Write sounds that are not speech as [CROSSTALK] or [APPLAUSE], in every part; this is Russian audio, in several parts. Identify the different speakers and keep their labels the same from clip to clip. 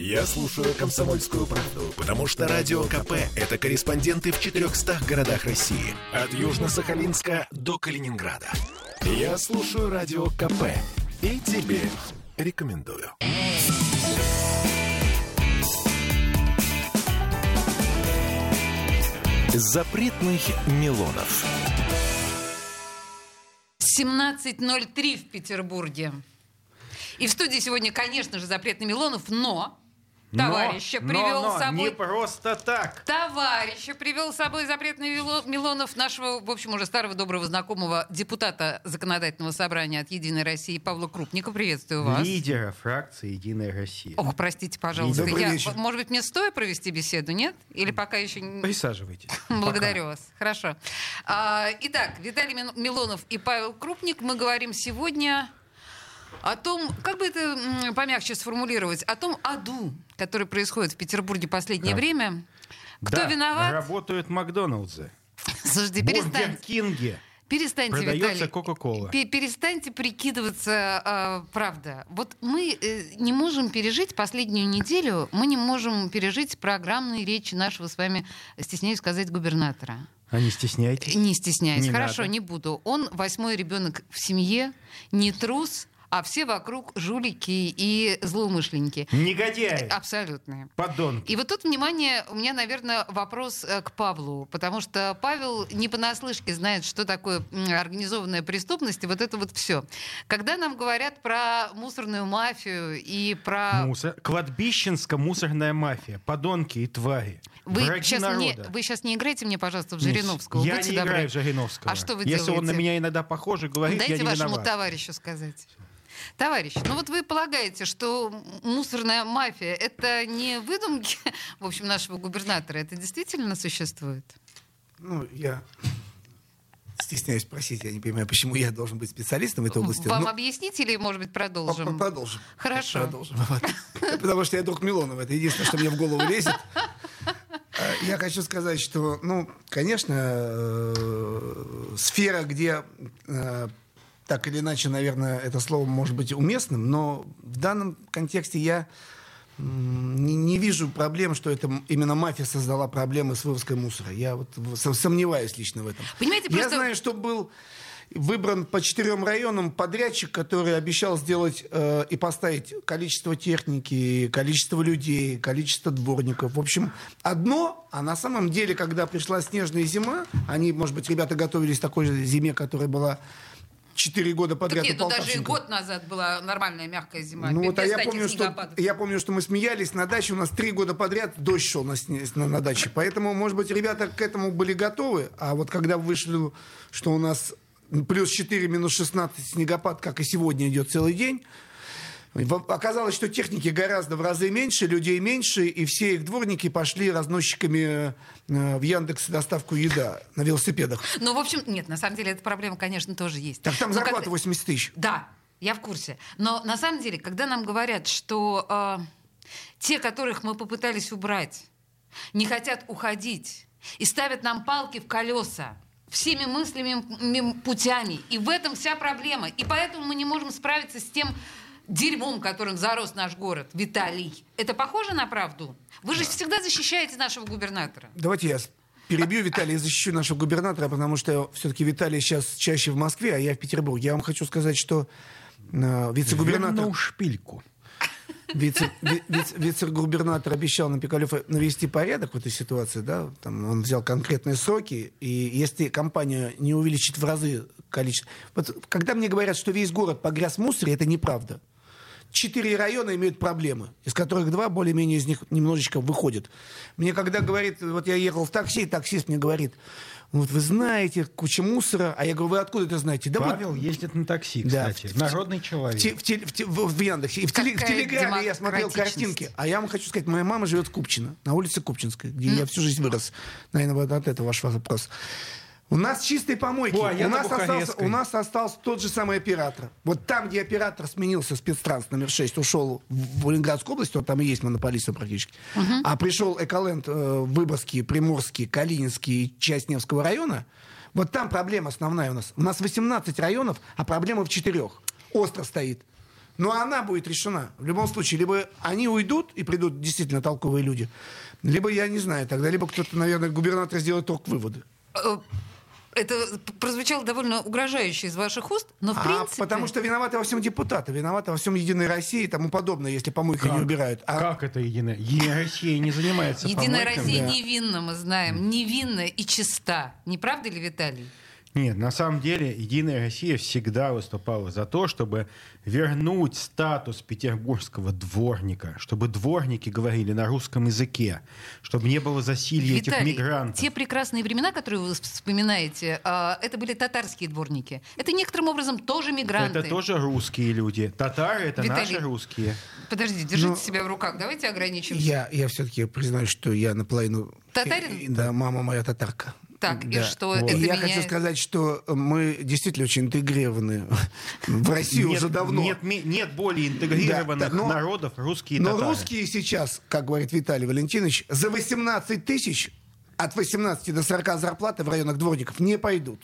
Speaker 1: Я слушаю «Комсомольскую правду», потому что «Радио КП» — это корреспонденты в 400 городах России. От Южно-Сахалинска до Калининграда. Я слушаю «Радио КП» и тебе рекомендую. Запретных Милонов.
Speaker 2: 17.03 в Петербурге. И в студии сегодня, конечно же, запретный Милонов, но Товарища
Speaker 3: но,
Speaker 2: привел
Speaker 3: но, но,
Speaker 2: с собой.
Speaker 3: Не просто так.
Speaker 2: Товарища привел с собой запретный Мило- Милонов, нашего, в общем, уже старого доброго знакомого депутата Законодательного собрания от Единой России Павла Крупника. Приветствую вас.
Speaker 3: Лидера фракции «Единая Россия».
Speaker 2: Ох, простите, пожалуйста.
Speaker 4: Добрый
Speaker 2: Я,
Speaker 4: вечер.
Speaker 2: может быть, мне стоит провести беседу, нет? Или пока еще не...
Speaker 3: Присаживайтесь. [LAUGHS]
Speaker 2: Благодарю вас. Хорошо. А, итак, Виталий Мил- Милонов и Павел Крупник. Мы говорим сегодня о том, как бы это помягче сформулировать, о том аду, который происходит в Петербурге последнее
Speaker 3: Да.
Speaker 2: время. Кто
Speaker 3: Да,
Speaker 2: виноват?
Speaker 3: Работают Макдоналдсы.
Speaker 2: Слушайте,
Speaker 3: Бургер
Speaker 2: перестаньте.
Speaker 3: Кинги.
Speaker 2: Перестаньте,
Speaker 3: Продается
Speaker 2: Виталий.
Speaker 3: Кока-Кола.
Speaker 2: Пе- Перестаньте прикидываться, а, правда. Вот мы э, не можем пережить последнюю неделю, мы не можем пережить программные речи нашего с вами, стесняюсь сказать, губернатора.
Speaker 3: А не стесняйтесь.
Speaker 2: Не стесняюсь.
Speaker 3: Не
Speaker 2: Хорошо,
Speaker 3: надо.
Speaker 2: не буду. Он восьмой ребенок в семье, не трус, а все вокруг жулики и злоумышленники.
Speaker 3: Негодяи.
Speaker 2: Абсолютные.
Speaker 3: Подонки.
Speaker 2: И вот тут, внимание, у меня, наверное, вопрос э, к Павлу, потому что Павел не понаслышке знает, что такое организованная преступность, и вот это вот все. Когда нам говорят про мусорную мафию и про...
Speaker 3: Мусор. Кладбищенско-мусорная мафия. Подонки и твари.
Speaker 2: Вы
Speaker 3: Враги
Speaker 2: сейчас, не,
Speaker 3: народа.
Speaker 2: вы сейчас не играете мне, пожалуйста, в
Speaker 3: Не,
Speaker 2: Жириновского.
Speaker 3: Я
Speaker 2: Будьте
Speaker 3: не
Speaker 2: добры.
Speaker 3: играю в Жириновского.
Speaker 2: А что вы
Speaker 3: Если он на
Speaker 2: делаете?
Speaker 3: меня иногда похоже, говорит,
Speaker 2: Дайте
Speaker 3: я не
Speaker 2: вашему
Speaker 3: виноват.
Speaker 2: товарищу сказать. Товарищ, ну вот вы полагаете, что мусорная мафия это не выдумки, [LAUGHS] в общем, нашего губернатора, это действительно существует?
Speaker 4: Ну, я стесняюсь спросить, я не понимаю, почему я должен быть специалистом в этой области.
Speaker 2: Вам
Speaker 4: Ну,
Speaker 2: объяснить или, может быть, продолжим?
Speaker 4: Продолжим.
Speaker 2: Хорошо.
Speaker 4: Продолжим. [LAUGHS] Потому что я друг Милонова. Это единственное, что мне в голову лезет. А, Я хочу сказать, что, ну, конечно, э, сфера, где э, так или иначе, наверное, это слово может быть уместным, но в данном контексте я не, не вижу проблем, что это именно мафия создала проблемы с вывозкой мусора. Я вот сомневаюсь лично в этом.
Speaker 2: Понимаете,
Speaker 4: Я
Speaker 2: просто-
Speaker 4: знаю, что был выбран по четырем районам подрядчик, который обещал сделать э, и поставить количество техники, количество людей, количество дворников. В общем, одно, а на самом деле, когда пришла снежная зима, они, может быть, ребята готовились к такой же зиме, которая была четыре года подряд
Speaker 2: Так нет, ну даже и год назад была нормальная мягкая зима.
Speaker 4: Ну вот, а я помню, что, я помню, что мы смеялись на даче, у нас три года подряд дождь шел на, на, на даче. Поэтому, может быть, ребята к этому были готовы, а вот когда вышли, что у нас плюс 4, минус 16 снегопад, как и сегодня идет целый день, Оказалось, что техники гораздо в разы меньше, людей меньше, и все их дворники пошли разносчиками э, в Яндекс доставку еда на велосипедах.
Speaker 2: Ну, в общем, нет, на самом деле эта проблема, конечно, тоже есть.
Speaker 4: Так там
Speaker 2: Но
Speaker 4: зарплата
Speaker 2: когда-
Speaker 4: 80 тысяч.
Speaker 2: Да, я в курсе. Но на самом деле, когда нам говорят, что э, те, которых мы попытались убрать, не хотят уходить и ставят нам палки в колеса всеми мыслями путями, и в этом вся проблема. И поэтому мы не можем справиться с тем дерьмом, которым зарос наш город, Виталий. Это похоже на правду? Вы же всегда защищаете нашего губернатора.
Speaker 4: Давайте я перебью Виталия и защищу нашего губернатора, потому что все-таки Виталий сейчас чаще в Москве, а я в Петербурге. Я вам хочу сказать, что э, вице-губернатор,
Speaker 3: Вернул шпильку.
Speaker 4: вице- ви- вице- вице-губернатор обещал на Пикалёва навести порядок в этой ситуации, да, там он взял конкретные сроки, и если компания не увеличит в разы количество... Вот когда мне говорят, что весь город погряз в мусоре, это неправда. Четыре района имеют проблемы, из которых два более-менее из них немножечко выходят. Мне когда говорит, вот я ехал в такси, таксист мне говорит, вот вы знаете, куча мусора, а я говорю, вы откуда это знаете? Да вот
Speaker 3: Павел ездит на такси,
Speaker 4: Да.
Speaker 3: кстати. Народный
Speaker 4: в,
Speaker 3: человек.
Speaker 4: те- в те- в те- в- в Яндексе. И в, теле- в Телеграме я смотрел картинки. А я вам хочу сказать, моя мама живет в Купчино, на улице Купчинской, где я всю жизнь вырос. Наверное, вот от этого ваш вопрос. У нас чистые помойки.
Speaker 3: О, а
Speaker 4: у,
Speaker 3: на
Speaker 4: нас остался, у нас остался тот же самый оператор. Вот там, где оператор сменился, спецтранс номер 6, ушел в Ленинградскую область, он там и есть монополистом практически. А пришел Эколенд э, Выборгский, Приморский, Калининский и часть Невского района. Вот там проблема основная у нас. У нас 18 районов, а проблема в четырех. Остро стоит. Но она будет решена. В любом случае, либо они уйдут и придут действительно толковые люди, либо, я не знаю, тогда либо кто-то, наверное, губернатор сделает только выводы.
Speaker 2: Это прозвучало довольно угрожающе из ваших уст, но в
Speaker 4: А
Speaker 2: принципе...
Speaker 4: потому что виноваты во всем депутаты, виноваты во всем Единой России и тому подобное, если помойки не убирают. А
Speaker 3: Как это Единая? Единая Россия не занимается
Speaker 2: Единая
Speaker 3: помойками.
Speaker 2: Россия
Speaker 4: да.
Speaker 2: невинна, мы знаем. Невинна и чиста. Не правда ли, Виталий?
Speaker 3: Нет, на самом деле Единая Россия всегда выступала за то, чтобы вернуть статус петербургского дворника, чтобы дворники говорили на русском языке, чтобы не было засилья этих
Speaker 2: Виталий,
Speaker 3: мигрантов.
Speaker 2: те прекрасные времена, которые вы вспоминаете, а, это были татарские дворники. Это некоторым образом тоже мигранты.
Speaker 3: Это тоже русские люди. Татары это
Speaker 2: Виталий,
Speaker 3: наши русские.
Speaker 2: Подожди, держите
Speaker 4: Ну,
Speaker 2: себя в руках. Давайте ограничимся.
Speaker 4: я, я все-таки признаю, что я наполовину...
Speaker 2: Татарин?
Speaker 4: Да, мама моя татарка.
Speaker 2: Так, и
Speaker 4: Да.
Speaker 2: что
Speaker 3: Вот.
Speaker 2: это
Speaker 4: И я
Speaker 2: меняет?
Speaker 4: хочу сказать, что мы действительно очень интегрированы в Россию
Speaker 3: нет,
Speaker 4: уже давно.
Speaker 3: Нет, нет более интегрированных
Speaker 4: Да, да, но-
Speaker 3: народов русские
Speaker 4: Но
Speaker 3: татары.
Speaker 4: русские сейчас, как говорит Виталий Валентинович, за 18 тысяч от 18 до 40 зарплаты в районах дворников не пойдут.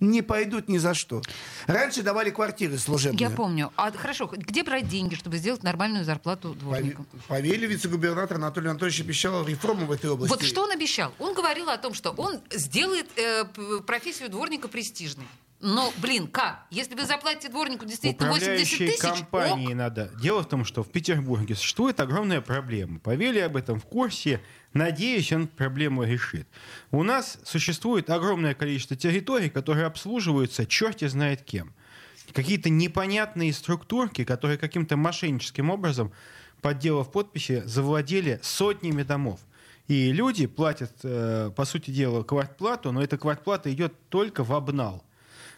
Speaker 4: Не пойдут ни за что. Раньше давали квартиры служебные.
Speaker 2: Я помню. А хорошо, где брать деньги, чтобы сделать нормальную зарплату дворникам?
Speaker 4: Повели вице-губернатор Анатолий Анатольевич обещал реформу в этой области.
Speaker 2: Вот что он обещал? Он говорил о том, что он сделает э, профессию дворника престижной. Но, блин, как? Если вы заплатите дворнику действительно 80
Speaker 3: Управляющей
Speaker 2: тысяч,
Speaker 3: компании
Speaker 2: ок.
Speaker 3: надо. Дело в том, что в Петербурге существует огромная проблема. Павели об этом в курсе. Надеюсь, он проблему решит. У нас существует огромное количество территорий, которые обслуживаются черти знает кем. Какие-то непонятные структурки, которые каким-то мошенническим образом, подделав подписи, завладели сотнями домов. И люди платят, э, по сути дела, квартплату, но эта квартплата идет только в обнал.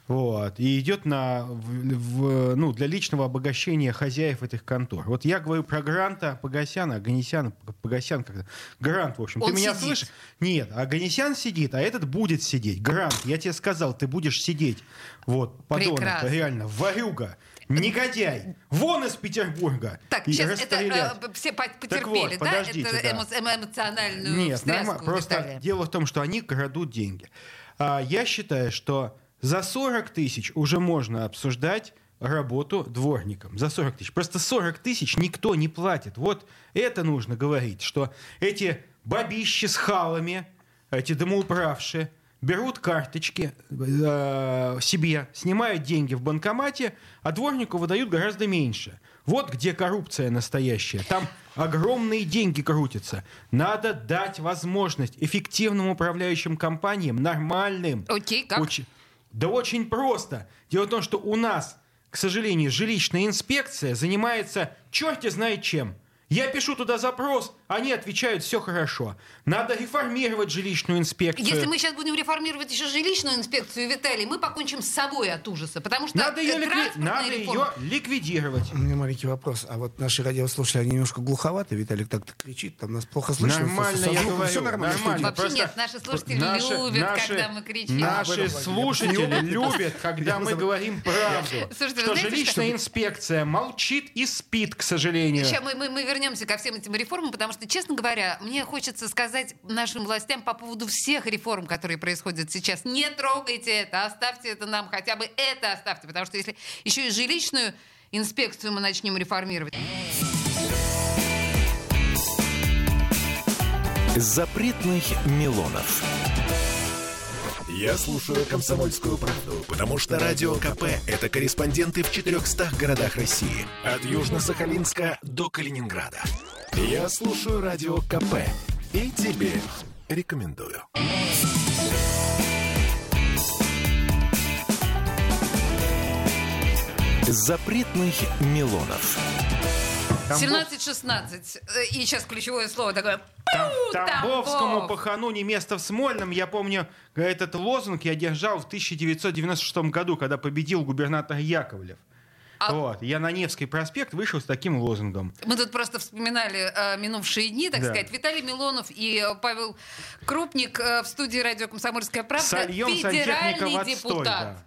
Speaker 3: Вот. И идет на, в- в- ну, для личного обогащения хозяев этих контор. Вот я говорю про Гранта Погосяна, Аганесяна, Погосян, как Грант, в общем.
Speaker 2: Он
Speaker 3: ты меня
Speaker 2: сидит.
Speaker 3: слышишь? Нет, Аганесян сидит, а этот будет сидеть. Грант, я тебе сказал, ты будешь сидеть. Вот, подонок,
Speaker 2: Прекрасно.
Speaker 3: реально, ворюга, негодяй, вон из Петербурга.
Speaker 2: Так,
Speaker 3: И
Speaker 2: сейчас это э, все по-
Speaker 3: Так
Speaker 2: потерпели,
Speaker 3: вот,
Speaker 2: да? это
Speaker 3: да.
Speaker 2: эмо- эмо- эмоциональную
Speaker 3: Нет, нормально. Просто дело в том, что они крадут деньги. А, я считаю, что за 40 тысяч уже можно обсуждать работу дворником. За 40 тысяч. Просто 40 тысяч никто не платит. Вот это нужно говорить, что эти бабищи с халами, эти домоуправшие, берут карточки э, себе, снимают деньги в банкомате, а дворнику выдают гораздо меньше. Вот где коррупция настоящая. Там огромные деньги крутятся. Надо дать возможность эффективным управляющим компаниям, нормальным.
Speaker 2: Окей, как?
Speaker 3: Очень- да очень просто. Дело в том, что у нас, к сожалению, жилищная инспекция занимается черти знает чем. Я пишу туда запрос, они отвечают, все хорошо. Надо реформировать жилищную инспекцию.
Speaker 2: Если мы сейчас будем реформировать еще жилищную инспекцию, Виталий, мы покончим с собой от ужаса. Потому что
Speaker 3: Надо, ее, ликви- Надо
Speaker 2: реформа-
Speaker 3: ее ликвидировать.
Speaker 4: У меня маленький вопрос. А вот наши радиослушатели, они немножко глуховаты. Виталик так-то кричит, там нас плохо слышно.
Speaker 3: Нормально, я говорю,
Speaker 4: всё нормально.
Speaker 3: нормально.
Speaker 2: Вообще нет, наши слушатели любят, когда мы кричим.
Speaker 3: Наши слушатели
Speaker 4: просто
Speaker 3: любят, когда мы говорим [LAUGHS] правду.
Speaker 2: Слушайте,
Speaker 3: Что жилищная инспекция молчит и спит, к сожалению.
Speaker 2: Сейчас мы, мы, мы вернемся ко всем этим реформам, потому что, честно говоря, мне хочется сказать нашим властям по поводу всех реформ, которые происходят сейчас. Не трогайте это, оставьте это нам, хотя бы это оставьте, потому что если еще и жилищную инспекцию мы начнем реформировать.
Speaker 1: Запретных Милонов. Я слушаю «Комсомольскую правду», потому что «Радио КП» — это корреспонденты в 400 городах России. От Южно-Сахалинска до Калининграда. Я слушаю «Радио КП» и тебе рекомендую. Запретных Милонов.
Speaker 3: Тамбов-
Speaker 2: 17-16. Э, И сейчас ключевое слово такое.
Speaker 3: Там-
Speaker 2: «Пу,
Speaker 3: Тамбовскому
Speaker 2: Тамбов».
Speaker 3: пахану не место в Смольном. Я помню, этот лозунг я держал в 1996 году, когда победил губернатор Яковлев.
Speaker 2: А-
Speaker 3: Вот. Я на Невский проспект вышел с таким лозунгом.
Speaker 2: Мы тут просто вспоминали э, минувшие дни, так
Speaker 3: Да.
Speaker 2: сказать. Виталий Милонов и э, Павел Крупник э, в студии радио «Комсомольская правда».
Speaker 3: Сольем
Speaker 2: федеральный
Speaker 3: отстой,
Speaker 2: депутат.
Speaker 3: да.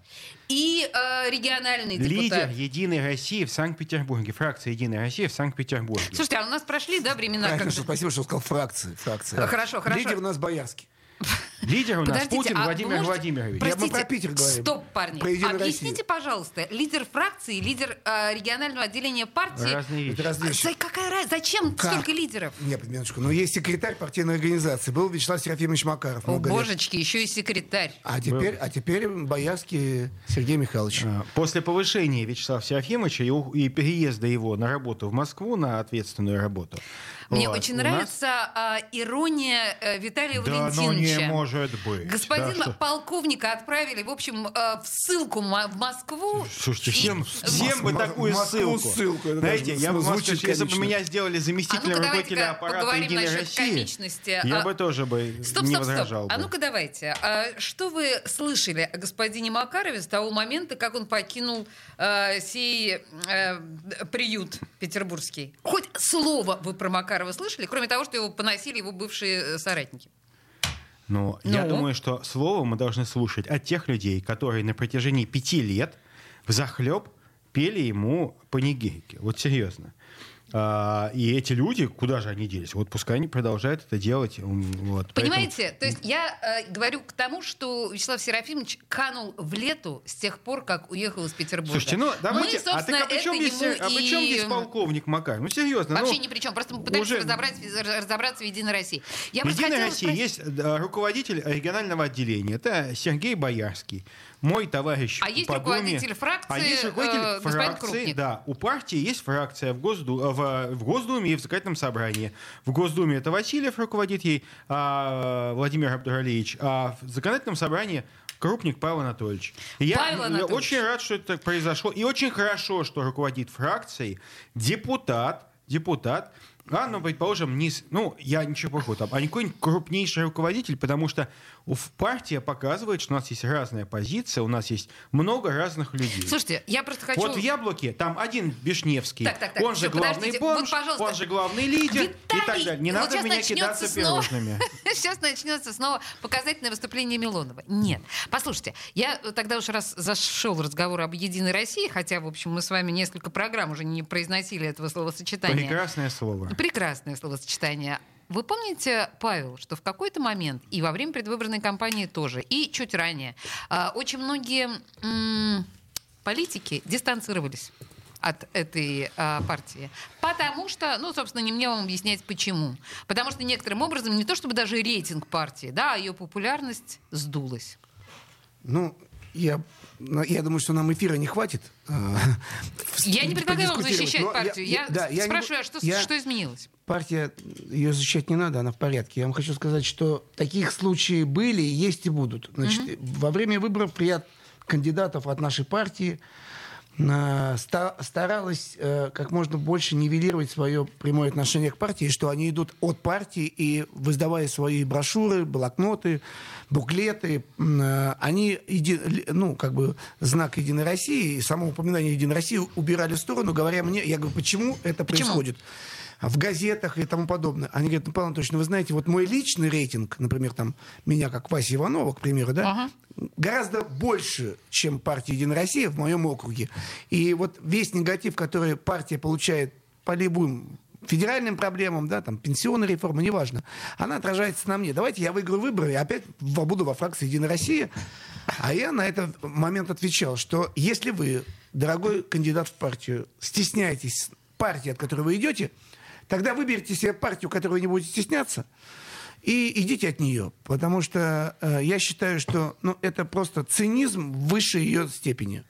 Speaker 2: И э, региональный
Speaker 3: Лидер
Speaker 2: депутат.
Speaker 3: Единой России в Санкт-Петербурге. Фракция Единой России в Санкт-Петербурге.
Speaker 2: Слушайте, а у нас прошли, да, времена,
Speaker 4: Правильно,
Speaker 2: когда...
Speaker 4: спасибо, что сказал фракции. фракция.
Speaker 2: Хорошо, хорошо.
Speaker 4: Лидер у нас боярский. [LAUGHS]
Speaker 3: Лидер у нас
Speaker 2: Подождите,
Speaker 3: Путин
Speaker 2: а
Speaker 3: Владимир
Speaker 2: можете-
Speaker 3: Владимирович.
Speaker 4: Я- мы
Speaker 2: Простите,
Speaker 4: про Питер говорим.
Speaker 2: Стоп, парни.
Speaker 4: Про «Единую
Speaker 2: Объясните,
Speaker 4: Россию».
Speaker 2: пожалуйста, лидер фракции, лидер э, регионального отделения партии.
Speaker 3: Разные вещи.
Speaker 4: разные
Speaker 2: А
Speaker 4: вещи.
Speaker 2: за- какая разница? Зачем
Speaker 4: Как?
Speaker 2: столько лидеров?
Speaker 4: Нет, минуточку. Но есть секретарь партийной организации. Был Вячеслав Серафимович Макаров.
Speaker 2: О,
Speaker 4: лет.
Speaker 2: божечки, еще и секретарь.
Speaker 4: А теперь, а теперь Боярский Сергей Михайлович.
Speaker 3: А, После повышения Вячеслава Серафимовича и, у- и переезда его на работу в Москву, на ответственную работу.
Speaker 2: Мне
Speaker 3: вот,
Speaker 2: очень
Speaker 3: у нас-
Speaker 2: нравится а, ирония э, Виталия
Speaker 3: Да ну
Speaker 2: Валентиновича.
Speaker 3: не может быть.
Speaker 2: Господина
Speaker 3: Да,
Speaker 2: полковника отправили, в общем, э, в ссылку в Москву.
Speaker 3: Слушайте,
Speaker 2: И-
Speaker 3: всем, всем бы такую
Speaker 4: Москву
Speaker 3: ссылку.
Speaker 4: ссылку,
Speaker 3: Знаете, я бы,
Speaker 4: звучит
Speaker 3: может, если бы меня сделали
Speaker 2: А
Speaker 3: заместителем
Speaker 2: ну-ка,
Speaker 3: руководителя
Speaker 2: давайте-ка
Speaker 3: аппарата
Speaker 2: поговорим
Speaker 3: Единой России, я
Speaker 2: А-
Speaker 3: бы тоже бы
Speaker 2: Стоп,
Speaker 3: не
Speaker 2: стоп,
Speaker 3: возражал
Speaker 2: стоп. А
Speaker 3: бы.
Speaker 2: ну-ка давайте. А что вы слышали о господине Макарове с того момента, как он покинул э, сей э, приют петербургский? Хоть слово вы про Макарова слышали, кроме того, что его поносили его бывшие э, соратники?
Speaker 3: Но я
Speaker 2: Ну?
Speaker 3: думаю, что слово мы должны слушать от тех людей, которые на протяжении пяти лет в захлеб пели ему панигейки. Вот серьезно. А, и эти люди, куда же они делись? Вот пускай они продолжают это делать. Вот. Поэтому-
Speaker 2: Понимаете, то есть я э, говорю к тому, что Вячеслав Серафимович канул в лету с тех пор, как уехал из Петербурга.
Speaker 3: Слушайте, ну давайте.
Speaker 2: Мы,
Speaker 3: а так а при чем здесь, а при чем
Speaker 2: и-
Speaker 3: здесь полковник Макар? Ну серьезно.
Speaker 2: Вообще
Speaker 3: ну,
Speaker 2: ни при чем. Просто мы пытаемся
Speaker 3: уже-
Speaker 2: разобрать, разобраться в Единой России. Я
Speaker 3: Единая Россия
Speaker 2: спросить-
Speaker 3: есть да, руководитель регионального отделения. Это Сергей Боярский. Мой товарищ
Speaker 2: А есть
Speaker 3: по
Speaker 2: руководитель фракции,
Speaker 3: А есть руководитель
Speaker 2: э,
Speaker 3: фракции,
Speaker 2: Крупник.
Speaker 3: да. У партии есть фракция в, Госду... э, в, в Госдуме и в законодательном собрании. В Госдуме это Васильев руководит ей, а, Владимир Абдуралиевич, а в законодательном собрании Крупник Павел Анатольевич. Я,
Speaker 2: Павел Анатольевич.
Speaker 3: очень рад, что это произошло. И очень хорошо, что руководит фракцией депутат, депутат, а, ну, предположим, не, с- ну, я ничего плохого там, а не какой-нибудь крупнейший руководитель, потому что партия показывает, что у нас есть разная позиция, у нас есть много разных людей.
Speaker 2: Слушайте, я просто хочу...
Speaker 3: Вот в Яблоке там один Бешневский,
Speaker 2: Так, так, так,
Speaker 3: он же главный
Speaker 2: вот,
Speaker 3: бомж,
Speaker 2: пожалуйста.
Speaker 3: он же главный лидер и так
Speaker 2: Виталий,
Speaker 3: далее. Не
Speaker 2: вот
Speaker 3: надо
Speaker 2: сейчас
Speaker 3: в меня кидаться
Speaker 2: снова-
Speaker 3: пирожными. [LAUGHS]
Speaker 2: Сейчас начнется снова показательное выступление Милонова. Нет. Послушайте, я тогда уж раз зашел разговор об Единой России, хотя, в общем, мы с вами несколько программ уже не произносили этого словосочетания.
Speaker 3: Прекрасное слово.
Speaker 2: Прекрасное словосочетание. Вы помните, Павел, что в какой-то момент, и во время предвыборной кампании тоже, и чуть ранее, а, очень многие политики дистанцировались от этой а, партии. Потому что, ну, собственно, не мне вам объяснять, почему. Потому что некоторым образом не то чтобы даже рейтинг партии, да, а ее популярность сдулась.
Speaker 4: Ну, я, ну, я думаю, что нам эфира не хватит. э,
Speaker 2: Я не предлагаю вам защищать
Speaker 4: Но
Speaker 2: партию. Я,
Speaker 4: да, я не
Speaker 2: а что,
Speaker 4: я-
Speaker 2: что изменилось?
Speaker 4: Партия, ее защищать не надо, она в порядке. Я вам хочу сказать, что таких случаев были, есть и будут. Значит, Во время выборов ряд кандидатов от нашей партии ста- старалась э, как можно больше нивелировать свое прямое отношение к партии, что они идут от партии и, выдавая свои брошюры, блокноты, буклеты, э, они, еди- ну, как бы, знак Единой России и само упоминание Единой России убирали в сторону, говоря мне, я говорю, почему это
Speaker 2: Почему?
Speaker 4: происходит? В газетах и тому подобное. Они говорят, ну, Павел Анатольевич, ну, вы знаете, вот мой личный рейтинг, например, там, меня, как Вася Иванова, к примеру, да,
Speaker 2: Ага.
Speaker 4: гораздо больше, чем партия «Единая Россия» в моем округе. И вот весь негатив, который партия получает по любым федеральным проблемам, да, там, пенсионная реформа, неважно, она отражается на мне. Давайте я выиграю выборы и опять буду во фракции «Единая Россия». А я на этот момент отвечал, что если вы, дорогой кандидат в партию, стесняетесь партии, от которой вы идете, тогда выберите себе партию, которой вы не будете стесняться, и идите от нее. Потому что э, я считаю, что ну, это просто цинизм в высшей ее степени.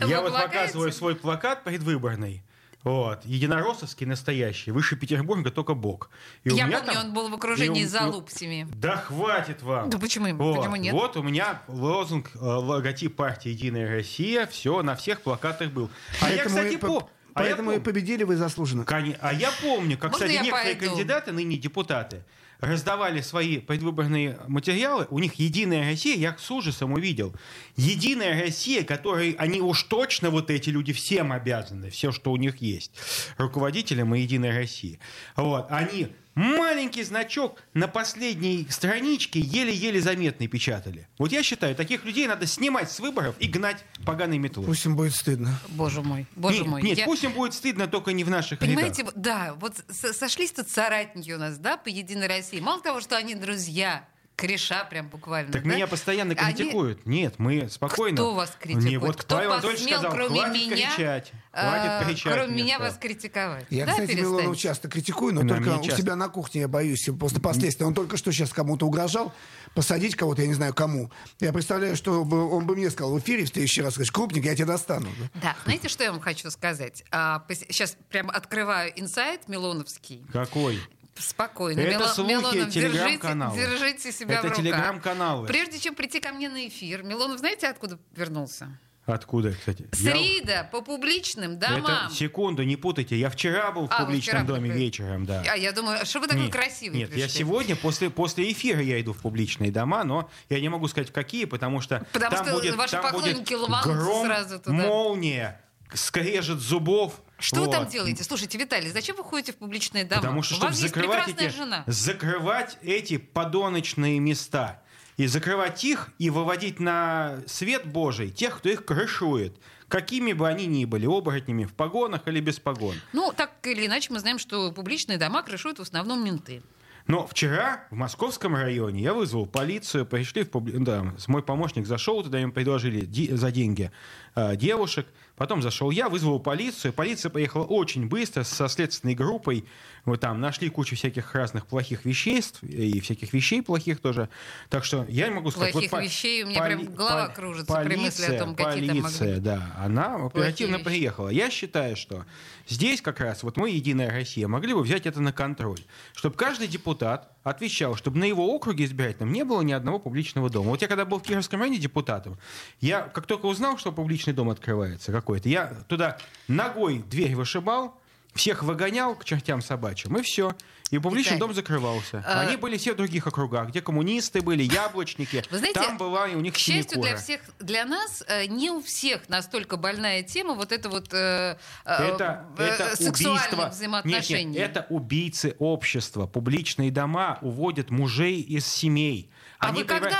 Speaker 2: Вы
Speaker 3: Я вот показываю свой плакат предвыборный. Вот, единороссовский настоящий, выше Петербурга только Бог. И у
Speaker 2: Я
Speaker 3: меня
Speaker 2: помню,
Speaker 3: там-
Speaker 2: он был в
Speaker 3: и
Speaker 2: окружении
Speaker 3: у-
Speaker 2: залупсями.
Speaker 3: Да хватит вам.
Speaker 2: Да почему-
Speaker 3: Вот,
Speaker 2: почему нет?
Speaker 3: Вот у меня лозунг, э, логотип партии «Единая Россия», все на всех плакатах был. А я,
Speaker 4: Поэтому
Speaker 3: кстати,
Speaker 4: и по-
Speaker 3: а
Speaker 4: Поэтому и победили вы заслуженно.
Speaker 3: А я помню, как,
Speaker 2: Можно
Speaker 3: кстати, некоторые
Speaker 2: пойду?
Speaker 3: кандидаты, ныне депутаты, раздавали свои предвыборные материалы. У них «Единая Россия», я с ужасом увидел. «Единая Россия», которой они уж точно, вот эти люди, всем обязаны, все, что у них есть, руководителям и «Единой России». Вот, они маленький значок на последней страничке еле-еле заметный печатали. Вот я считаю, таких людей надо снимать с выборов и гнать поганой метлой.
Speaker 4: Пусть им будет стыдно.
Speaker 2: Боже мой, боже
Speaker 3: нет,
Speaker 2: мой.
Speaker 3: нет,
Speaker 2: Я-
Speaker 3: пусть им будет стыдно, только не в наших
Speaker 2: Понимаете,
Speaker 3: рядах.
Speaker 2: да, вот сошлись тут соратники у нас, да, по Единой России. Мало того, что они друзья, Кореша прям буквально.
Speaker 3: Так
Speaker 2: да?
Speaker 3: меня постоянно
Speaker 2: Они-
Speaker 3: критикуют. Нет, мы спокойно.
Speaker 2: Кто вас критикует?
Speaker 3: Не, вот
Speaker 2: Кто
Speaker 3: Павел
Speaker 2: посмел,
Speaker 3: сказал,
Speaker 2: кроме
Speaker 3: хватит
Speaker 2: меня,
Speaker 3: кричать.
Speaker 2: э,
Speaker 3: Хватит кричать.
Speaker 2: кроме
Speaker 3: мне
Speaker 2: меня
Speaker 3: сказал.
Speaker 2: вас критиковать.
Speaker 4: Я,
Speaker 2: да,
Speaker 4: кстати,
Speaker 2: перестаньте?
Speaker 4: Милонова часто критикую, но
Speaker 3: Да,
Speaker 4: только у
Speaker 3: часто.
Speaker 4: себя на кухне я боюсь после последствий. Он только что сейчас кому-то угрожал посадить кого-то, я не знаю кому. Я представляю, что бы он бы мне сказал в эфире в следующий раз, сказать, крупник, я тебя достану.
Speaker 2: Да, знаете, что я вам хочу сказать? А, сейчас прям открываю инсайт Милоновский.
Speaker 3: Какой?
Speaker 2: Спокойно.
Speaker 3: Это
Speaker 2: Мило-
Speaker 3: слухи
Speaker 2: Милонов, держите,
Speaker 3: телеграм-канала.
Speaker 2: держите себя
Speaker 3: Это
Speaker 2: в руках.
Speaker 3: телеграм-каналы.
Speaker 2: Прежде чем прийти ко мне на эфир, Милонов, знаете, откуда вернулся?
Speaker 3: Откуда, кстати?
Speaker 2: С
Speaker 3: Я-
Speaker 2: Рида по публичным домам.
Speaker 3: Это, секунду, не путайте. Я вчера был в
Speaker 2: А,
Speaker 3: публичном доме
Speaker 2: были.
Speaker 3: вечером, да.
Speaker 2: А я думаю, что вы такой
Speaker 3: Нет,
Speaker 2: красивый
Speaker 3: Нет, я
Speaker 2: пришли?
Speaker 3: сегодня после, после эфира я иду в публичные дома, но я не могу сказать в какие, потому что
Speaker 2: Потому
Speaker 3: там
Speaker 2: что
Speaker 3: будет,
Speaker 2: ваши
Speaker 3: там
Speaker 2: поклонники
Speaker 3: будет гром,
Speaker 2: сразу туда.
Speaker 3: молния, скрежет зубов.
Speaker 2: Что вы там
Speaker 3: Вот.
Speaker 2: делаете? Слушайте, Виталий, зачем вы ходите в публичные дома?
Speaker 3: Потому что,
Speaker 2: У
Speaker 3: чтобы
Speaker 2: вас
Speaker 3: закрывать
Speaker 2: прекрасная
Speaker 3: эти,
Speaker 2: жена.
Speaker 3: закрывать эти подоночные места. И закрывать их, и выводить на свет Божий тех, кто их крышует. Какими бы они ни были, оборотнями в погонах или без погон.
Speaker 2: Ну, так или иначе, мы знаем, что публичные дома крышуют в основном менты.
Speaker 3: Но вчера в московском районе я вызвал полицию, пришли в публи... да, мой помощник зашел туда, им предложили ди- за деньги э, девушек, потом зашел я, вызвал полицию, полиция поехала очень быстро со следственной группой, вот там нашли кучу всяких разных плохих веществ и всяких вещей плохих тоже, так что я не могу сказать...
Speaker 2: Плохих
Speaker 3: по-
Speaker 2: вещей, у меня прям голова кружится при мысли о том, какие там могли
Speaker 3: полиция, да, она оперативно
Speaker 2: вещи.
Speaker 3: приехала. Я считаю, что здесь как раз вот мы, Единая Россия, могли бы взять это на контроль, чтобы каждый депутат отвечал, чтобы на его округе избирательном не было ни одного публичного дома. Вот я когда был в Кировском районе депутатом, я как только узнал, что публичный дом открывается какой-то, я туда ногой дверь вышибал, всех выгонял к чертям собачьим, и все. И публичный дом закрывался.
Speaker 2: а-
Speaker 3: Они были все в других округах, где коммунисты были, яблочники.
Speaker 2: Вы знаете,
Speaker 3: Там была и у них
Speaker 2: К счастью
Speaker 3: синекура.
Speaker 2: для всех, для нас э, не у всех настолько больная тема вот это вот э, э,
Speaker 3: Это,
Speaker 2: э,
Speaker 3: это убийство.
Speaker 2: взаимоотношений.
Speaker 3: Нет, нет, это убийцы общества. Публичные дома уводят мужей из семей.
Speaker 2: А вы когда-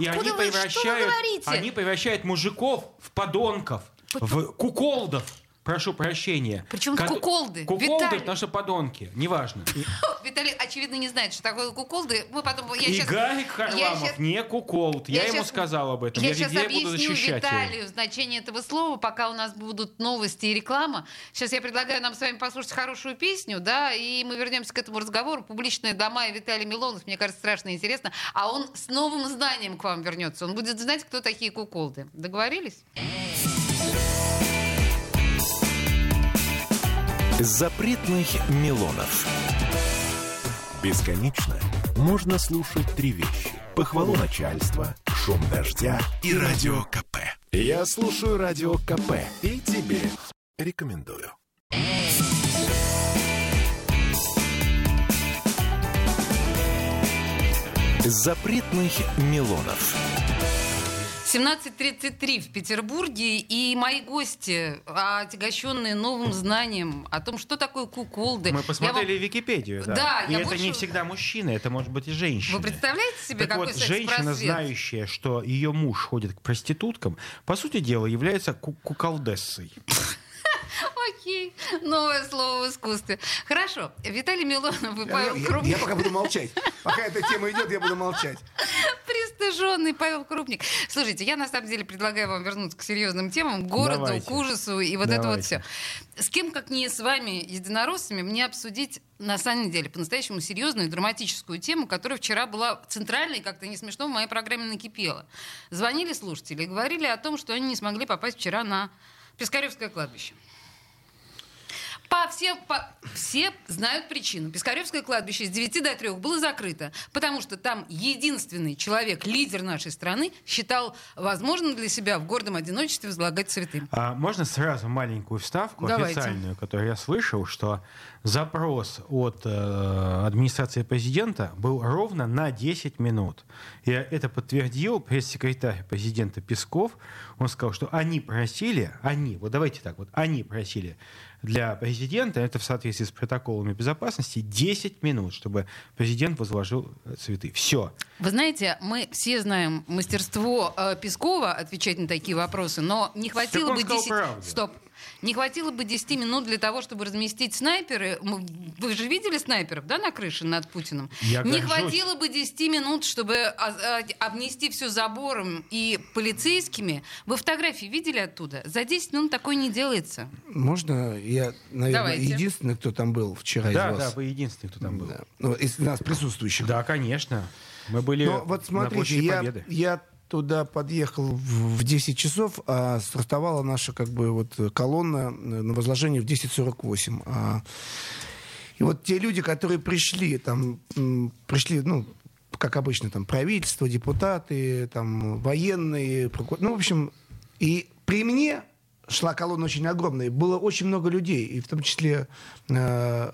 Speaker 3: и
Speaker 2: откуда
Speaker 3: они
Speaker 2: вы- что вы
Speaker 3: превращают,
Speaker 2: говорите?
Speaker 3: Они превращают мужиков в подонков, в куколдов. Прошу прощения.
Speaker 2: Причем
Speaker 3: Кото-
Speaker 2: куколды?
Speaker 3: Куколды,
Speaker 2: Виталий.
Speaker 3: потому что подонки. Неважно. [LAUGHS]
Speaker 2: Виталий, очевидно, не знает, что такое куколды. Мы потом... Я
Speaker 3: и
Speaker 2: щас-
Speaker 3: Гарик
Speaker 2: я
Speaker 3: Харламов
Speaker 2: щас-
Speaker 3: не куколд. Я, ему
Speaker 2: щас-
Speaker 3: сказал об этом.
Speaker 2: Я,
Speaker 3: Я,
Speaker 2: сейчас
Speaker 3: буду
Speaker 2: объясню
Speaker 3: защищать его.
Speaker 2: Виталию значение этого слова, пока у нас будут новости и реклама. Сейчас я предлагаю нам с вами послушать хорошую песню, да, и мы вернемся к этому разговору. Публичные дома и Виталий Милонов, мне кажется, страшно интересно. А он с новым знанием к вам вернется. Он будет знать, кто такие куколды. Договорились?
Speaker 1: Запретных Милонов. Бесконечно можно слушать три вещи. Похвалу начальства, шум дождя и радио КП. Я слушаю радио КП и тебе рекомендую. Запретных Милонов.
Speaker 2: 17.33 в Петербурге, и мои гости, отягощенные новым знанием о том, что такое куколды.
Speaker 3: Мы
Speaker 2: Я
Speaker 3: посмотрели
Speaker 2: вам-
Speaker 3: Википедию, да.
Speaker 2: Да,
Speaker 3: и это
Speaker 2: больше-
Speaker 3: не всегда мужчина, это может быть и женщина.
Speaker 2: Вы представляете себе,
Speaker 3: Так
Speaker 2: какой
Speaker 3: вот, женщина, знающая, что ее муж ходит к проституткам, по сути дела, является ку- куколдессой.
Speaker 2: Окей, новое слово в искусстве. Хорошо, Виталий Милонов и
Speaker 4: Я,
Speaker 2: Павел
Speaker 4: я- я
Speaker 2: Крупник,
Speaker 4: пока буду молчать. Пока эта тема идет, я буду молчать.
Speaker 2: пристыженный Павел Крупник. Слушайте, я на самом деле предлагаю вам вернуться к серьезным темам, к городу,
Speaker 3: Давайте.
Speaker 2: к ужасу и вот это вот
Speaker 3: Давайте.
Speaker 2: все. С кем, как не с вами, единороссами, мне обсудить на самом деле по-настоящему серьезную и драматическую тему, которая вчера была центральной, как-то не смешно, в моей программе накипела. Звонили слушатели и говорили о том, что они не смогли попасть вчера на Пискаревское кладбище. По всем, по- все знают причину. Пискаревское кладбище с 9 до 3 было закрыто, потому что там единственный человек, лидер нашей страны, считал возможным для себя в гордом одиночестве возлагать цветы.
Speaker 3: А можно сразу маленькую вставку
Speaker 2: Давайте.
Speaker 3: официальную, которую я слышал, что запрос от э, администрации президента был ровно на 10 минут. И это подтвердил пресс-секретарь президента Песков. Он сказал, что они просили, они, вот давайте так, вот они просили для президента, это в соответствии с протоколами безопасности, 10 минут, чтобы президент возложил э, цветы. Все.
Speaker 2: Вы знаете, мы все знаем мастерство э, Пескова отвечать на такие вопросы, но не хватило бы
Speaker 3: сказал
Speaker 2: 10...
Speaker 3: правду.
Speaker 2: Стоп. Не хватило бы 10 минут для того, чтобы разместить снайперы. Вы же видели снайперов, да, на крыше над Путиным?
Speaker 3: Я
Speaker 2: Не
Speaker 3: горжусь.
Speaker 2: хватило бы 10 минут, чтобы обнести все забором и полицейскими. Вы фотографии видели оттуда? За 10 минут такое не делается.
Speaker 4: Можно я, наверное,
Speaker 2: Давайте.
Speaker 4: единственный, кто там был вчера
Speaker 3: Да,
Speaker 4: из
Speaker 3: да,
Speaker 4: вас?
Speaker 3: вы единственный, кто там был.
Speaker 4: Да. Ну, из нас присутствующих.
Speaker 3: Да, конечно. Мы были
Speaker 4: Но вот
Speaker 3: на
Speaker 4: смотрите,
Speaker 3: площади
Speaker 4: я,
Speaker 3: Победы.
Speaker 4: я туда подъехал в, в 10 часов, а стартовала наша как бы вот колонна э, на возложение в 10.48. А, и вот те люди, которые пришли, там, пришли, ну, как обычно, там, правительство, депутаты, там, военные, прокур- ну, в общем, и при мне шла колонна очень огромная, было очень много людей, и в том числе э,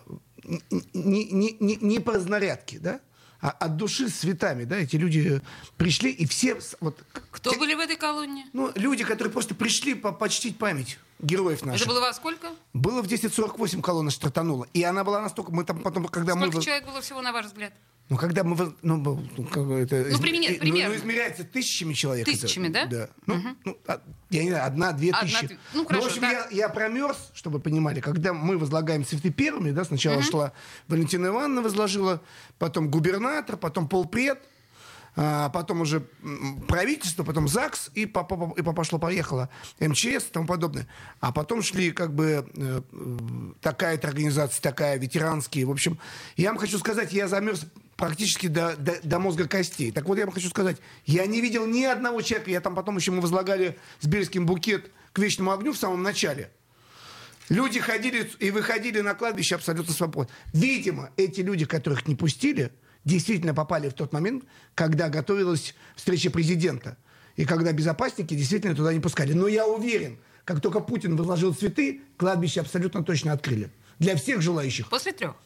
Speaker 4: не, не, не, не по разнарядке, да, от души с цветами, да, эти люди пришли, и все, вот,
Speaker 2: Кто
Speaker 4: те-
Speaker 2: были в этой колонне?
Speaker 4: ну, люди, которые просто пришли по- почтить память героев наших.
Speaker 2: Это было во сколько?
Speaker 4: Было в 10.48 колонна стартанула. И она была настолько... Мы там потом, когда
Speaker 2: Сколько
Speaker 4: мы...
Speaker 2: человек было всего, на ваш взгляд?
Speaker 4: Ну, когда мы... Ну, ну, как бы это,
Speaker 2: Ну, пример-
Speaker 4: э,
Speaker 2: примерно.
Speaker 4: ну, измеряется тысячами человек. это.
Speaker 2: Тысячами, да?
Speaker 4: Да. Ну, ну, а, я не знаю, одна-две
Speaker 2: Одна,
Speaker 4: тысячи.
Speaker 2: две- ну, хорошо,
Speaker 4: в общем,
Speaker 2: да.
Speaker 4: я, я промерз, чтобы вы понимали, когда мы возлагаем цветы первыми, да, сначала шла Валентина Ивановна возложила, потом губернатор, потом полпред, а, потом уже правительство, потом ЗАГС, и, по- и пошло-поехало МЧС и тому подобное. А потом шли как бы э, э, такая-то организация, такая, ветеранские. В общем, я вам хочу сказать, я замерз практически до, до, до мозга костей. Так вот, я вам хочу сказать, я не видел ни одного человека, я там потом еще мы возлагали с Бельским букет к вечному огню в самом начале. Люди ходили и выходили на кладбище абсолютно свободно. Видимо, эти люди, которых не пустили, действительно попали в тот момент, когда готовилась встреча президента. И когда безопасники действительно туда не пускали. Но я уверен, как только Путин возложил цветы, кладбище абсолютно точно открыли. Для всех желающих.
Speaker 2: После трех.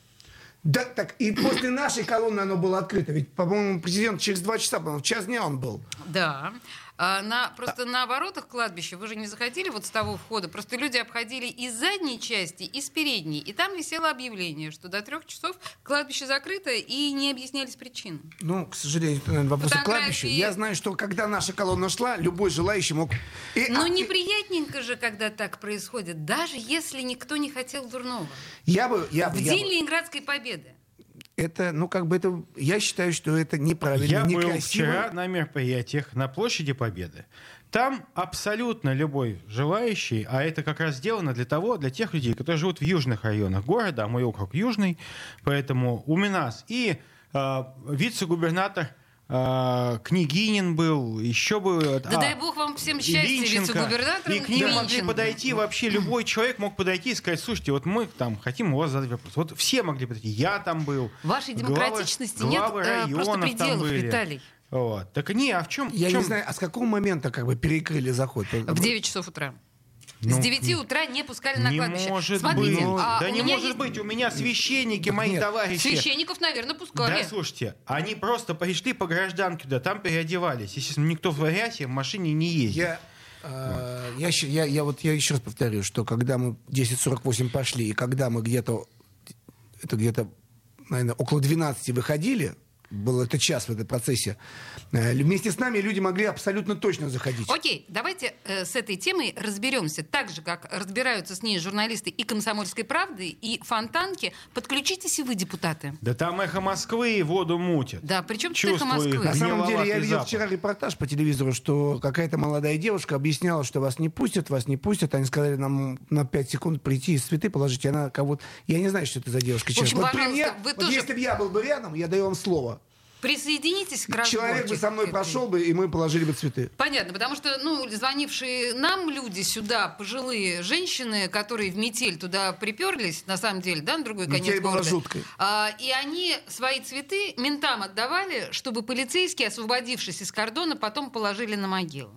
Speaker 4: Да, так и после нашей колонны оно было открыто. Ведь, по-моему, президент через два часа, по-моему, в час дня он был.
Speaker 2: Да. А на, просто на воротах кладбища вы же не заходили вот с того входа. Просто люди обходили из задней части, и с передней. И там висело объявление, что до трех часов кладбище закрыто, и не объяснялись причины.
Speaker 4: Ну, к сожалению, вопрос
Speaker 2: Фотографии.
Speaker 4: кладбищу. Я знаю, что когда наша колонна шла, любой желающий мог... И-
Speaker 2: Но
Speaker 4: а-
Speaker 2: неприятненько же, когда так происходит, даже если никто не хотел дурного.
Speaker 4: Я бы... Я,
Speaker 2: В
Speaker 4: бы- я
Speaker 2: день
Speaker 4: бы-
Speaker 2: Ленинградской победы.
Speaker 4: Это, ну, как бы это... Я считаю, что это неправильно,
Speaker 3: Я был
Speaker 4: некрасиво.
Speaker 3: вчера на мероприятиях на площади Победы. Там абсолютно любой желающий, а это как раз сделано для того, для тех людей, которые живут в южных районах города, а мой округ южный, поэтому у нас и э, вице-губернатор э, Княгинин был, еще был...
Speaker 2: Да
Speaker 3: а,
Speaker 2: дай бог вам всем счастья, вице-губернатор
Speaker 3: И к ним могли
Speaker 2: Линченко.
Speaker 3: подойти вообще любой человек мог подойти и сказать, слушайте, вот мы там хотим у вас задать вопрос. Вот все могли подойти. Я там был.
Speaker 2: Вашей
Speaker 3: главы-
Speaker 2: демократичности нет,
Speaker 3: главы
Speaker 2: э, просто пределов. Виталий.
Speaker 3: Вот. Так не, а в чем?
Speaker 4: Я
Speaker 3: в чем...
Speaker 4: не знаю, а с какого момента как бы перекрыли заход?
Speaker 2: В 9 часов утра.
Speaker 3: Ну,
Speaker 2: С 9 утра не пускали на
Speaker 3: Не
Speaker 2: кладбище.
Speaker 3: может
Speaker 2: Смотрите,
Speaker 3: быть.
Speaker 2: а
Speaker 3: да не может
Speaker 2: есть-
Speaker 3: быть. У меня священники, мои
Speaker 4: нет.
Speaker 3: товарищи.
Speaker 2: Священников, наверное, пускали.
Speaker 3: Да, слушайте, они просто пришли по гражданке туда, там переодевались. Естественно, никто в вариате в машине не ездит.
Speaker 4: Я, э, я, я, я вот я еще раз повторю, что когда мы 10.48 пошли, и когда мы где-то, это где-то, наверное, около 12 выходили, был это час в этом процессе, э, вместе с нами люди могли абсолютно точно заходить.
Speaker 2: Окей, давайте э, с этой темой разберемся. Так же, как разбираются с ней журналисты и «Комсомольской правды», и «Фонтанки». Подключитесь и вы, депутаты.
Speaker 3: Да там эхо Москвы воду мутит.
Speaker 2: Да, причем тут «Эхо Москвы».
Speaker 4: На самом деле, я видел
Speaker 3: запах.
Speaker 4: вчера репортаж по телевизору, что какая-то молодая девушка объясняла, что вас не пустят, вас не пустят. Они сказали нам на 5 секунд прийти и цветы положить. И она кого-то... Я не знаю, что это за девушка.
Speaker 2: В общем,
Speaker 4: вот при
Speaker 2: пожалуйста,
Speaker 4: мне,
Speaker 2: вы
Speaker 4: вот
Speaker 2: тоже-
Speaker 4: если бы я был бы рядом, я даю вам слово.
Speaker 2: Присоединитесь к разборке.
Speaker 4: Человек бы со мной прошел бы, и мы положили бы цветы.
Speaker 2: Понятно, потому что, ну, звонившие нам люди сюда, пожилые женщины, которые в метель туда приперлись, на самом деле, да, на другой конец
Speaker 4: Метель была
Speaker 2: города.
Speaker 4: жуткой.
Speaker 2: А, и они свои цветы ментам отдавали, чтобы полицейские, освободившись из кордона, потом положили на могилу.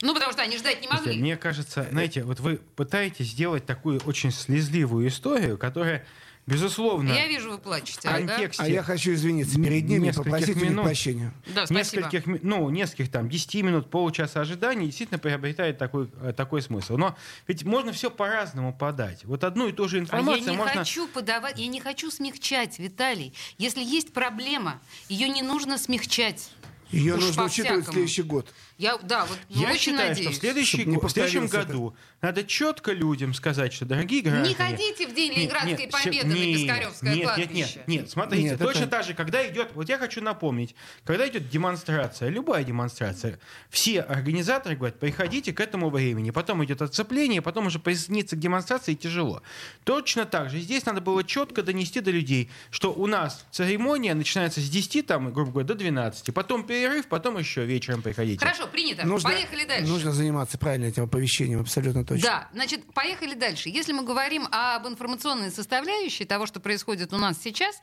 Speaker 2: Ну, потому что они ждать не
Speaker 3: Слушайте,
Speaker 2: могли.
Speaker 3: Мне кажется, знаете, вот вы пытаетесь сделать такую очень слезливую историю, которая, безусловно,
Speaker 2: Я вижу, вы плачете.
Speaker 3: контексте
Speaker 4: А я хочу извиниться перед ними попросить
Speaker 3: минут.
Speaker 4: прощения.
Speaker 2: Да, спасибо.
Speaker 3: нескольких, ну, нескольких там 10 минут, получаса ожидания действительно приобретает такой, э, такой смысл. Но ведь можно все по-разному подать. Вот одну и ту же
Speaker 2: А я
Speaker 3: информацию
Speaker 2: не
Speaker 3: можно...
Speaker 2: хочу подавать, я не хочу смягчать, Виталий. Если есть проблема, ее не нужно смягчать.
Speaker 4: Ее
Speaker 2: Уж
Speaker 4: нужно учитывать в следующий год.
Speaker 2: Я, да, вот
Speaker 3: Я
Speaker 2: очень
Speaker 3: считаю,
Speaker 2: надеюсь.
Speaker 3: что в, следующий, в следующем
Speaker 4: повторилось это.
Speaker 3: году надо четко людям сказать, что, дорогие граждане...
Speaker 2: Не ходите в день Ленинградской
Speaker 3: нет,
Speaker 2: победы
Speaker 3: всё-
Speaker 2: на Пискаревское
Speaker 3: нет,
Speaker 2: кладбище.
Speaker 3: Нет, нет, нет, смотрите,
Speaker 4: Нет,
Speaker 3: точно
Speaker 4: это-
Speaker 3: так же, когда идет, вот я хочу напомнить, когда идет демонстрация, любая демонстрация, все организаторы говорят, приходите к этому времени, потом идет отцепление, потом уже присоединиться к демонстрации тяжело. Точно так же здесь надо было четко донести до людей, что у нас церемония начинается с 10, там, грубо говоря, до 12, потом перерыв, потом еще вечером приходите.
Speaker 2: Хорошо, принято.
Speaker 4: Нужно,
Speaker 2: Поехали дальше.
Speaker 4: нужно заниматься правильно этим оповещением, абсолютно точно.
Speaker 2: Да, значит, поехали дальше. Если мы говорим об информационной составляющей того, что происходит у нас сейчас,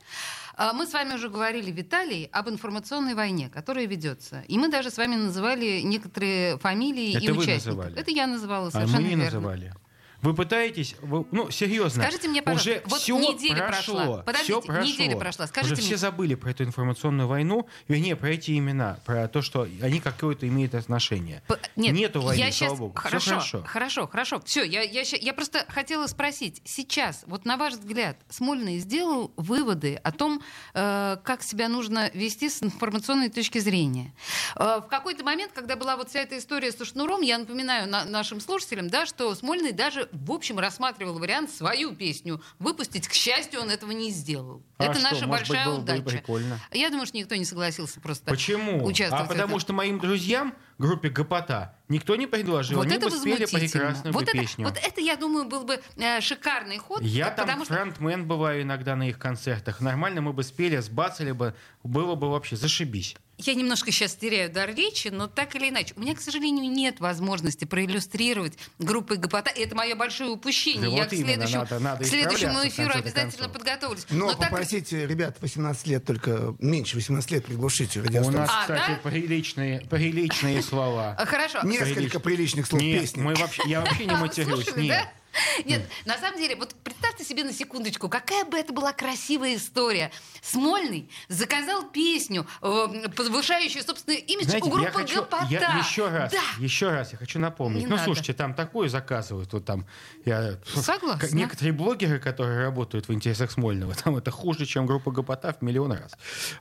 Speaker 2: а, мы с вами уже говорили, Виталий, об информационной войне, которая ведется. И мы даже с вами называли некоторые фамилии и
Speaker 3: Это вы
Speaker 2: участников.
Speaker 3: называли.
Speaker 2: Это я называла,
Speaker 3: А
Speaker 2: совершенно
Speaker 3: мы не
Speaker 2: верно.
Speaker 3: называли. Вы пытаетесь, вы- ну серьезно,
Speaker 2: Скажите мне, пожалуйста,
Speaker 3: уже
Speaker 2: вот
Speaker 3: все
Speaker 2: неделя
Speaker 3: прошло,
Speaker 2: прошла. Подождите,
Speaker 3: всё прошло.
Speaker 2: неделя прошла. Скажите
Speaker 3: уже
Speaker 2: мне.
Speaker 3: все забыли про эту информационную войну, вернее, про эти имена, про то, что они какое-то имеют отношение.
Speaker 2: П- Нет,
Speaker 3: Нету войны,
Speaker 2: я
Speaker 3: слава
Speaker 2: щас-
Speaker 3: богу.
Speaker 2: Хорошо,
Speaker 3: хорошо.
Speaker 2: хорошо, хорошо. Все, я, я, ща- я просто хотела спросить. Сейчас, вот на ваш взгляд, Смольный сделал выводы о том, э, как себя нужно вести с информационной точки зрения. Э, в какой-то момент, когда была вот вся эта история со шнуром, я напоминаю на- нашим слушателям, да, что Смольный даже, в общем, рассматривал вариант свою песню выпустить. К счастью, он этого не сделал.
Speaker 3: А
Speaker 2: Это
Speaker 3: что,
Speaker 2: наша
Speaker 3: может быть,
Speaker 2: большая
Speaker 3: было бы и
Speaker 2: удача.
Speaker 3: прикольно.
Speaker 2: Я думаю, что никто не согласился просто
Speaker 3: Почему?
Speaker 2: участвовать
Speaker 3: А потому что моим друзьям, группе Гопота, никто не предложил.
Speaker 2: Вот
Speaker 3: Они
Speaker 2: это
Speaker 3: бы спели прекрасную
Speaker 2: вот
Speaker 3: бы
Speaker 2: это,
Speaker 3: песню.
Speaker 2: Вот это, я думаю, был бы э, шикарный ход.
Speaker 3: Я
Speaker 2: э,
Speaker 3: там
Speaker 2: потому что
Speaker 3: фронтмен бываю иногда на их концертах. Нормально мы бы спели, сбацали бы, было бы вообще зашибись.
Speaker 2: Я немножко сейчас теряю дар речи, но так или иначе. У меня, к сожалению, нет возможности проиллюстрировать группы Гопота. Это мое большое упущение.
Speaker 3: Да
Speaker 2: я
Speaker 3: вот
Speaker 2: к
Speaker 3: именно,
Speaker 2: следующему,
Speaker 3: надо- надо
Speaker 2: к следующему эфиру обязательно подготовлюсь.
Speaker 4: Но,
Speaker 2: так-
Speaker 4: попросите ребят 18 лет только, меньше 18 лет приглушите
Speaker 3: У нас,
Speaker 2: А,
Speaker 3: кстати,
Speaker 2: да?
Speaker 3: приличные, приличные слова.
Speaker 2: Хорошо.
Speaker 4: Несколько приличных слов
Speaker 3: Нет,
Speaker 4: песни.
Speaker 3: мы вообще, я вообще не матерюсь. Нет. [LAUGHS]
Speaker 2: Нет, на самом деле, вот представьте себе на секундочку, какая бы это была красивая история. Смольный заказал песню, э, повышающую собственный имидж
Speaker 3: Знаете,
Speaker 2: у группы
Speaker 3: я хочу,
Speaker 2: Гопота.
Speaker 3: я еще раз,
Speaker 2: Да.
Speaker 3: еще раз я хочу напомнить.
Speaker 2: Не
Speaker 3: ну,
Speaker 2: надо.
Speaker 3: слушайте, там такое заказывают, вот там, я,
Speaker 2: Согласна.
Speaker 3: некоторые блогеры, которые работают в интересах Смольного, там это хуже, чем группа Гопота в миллион раз.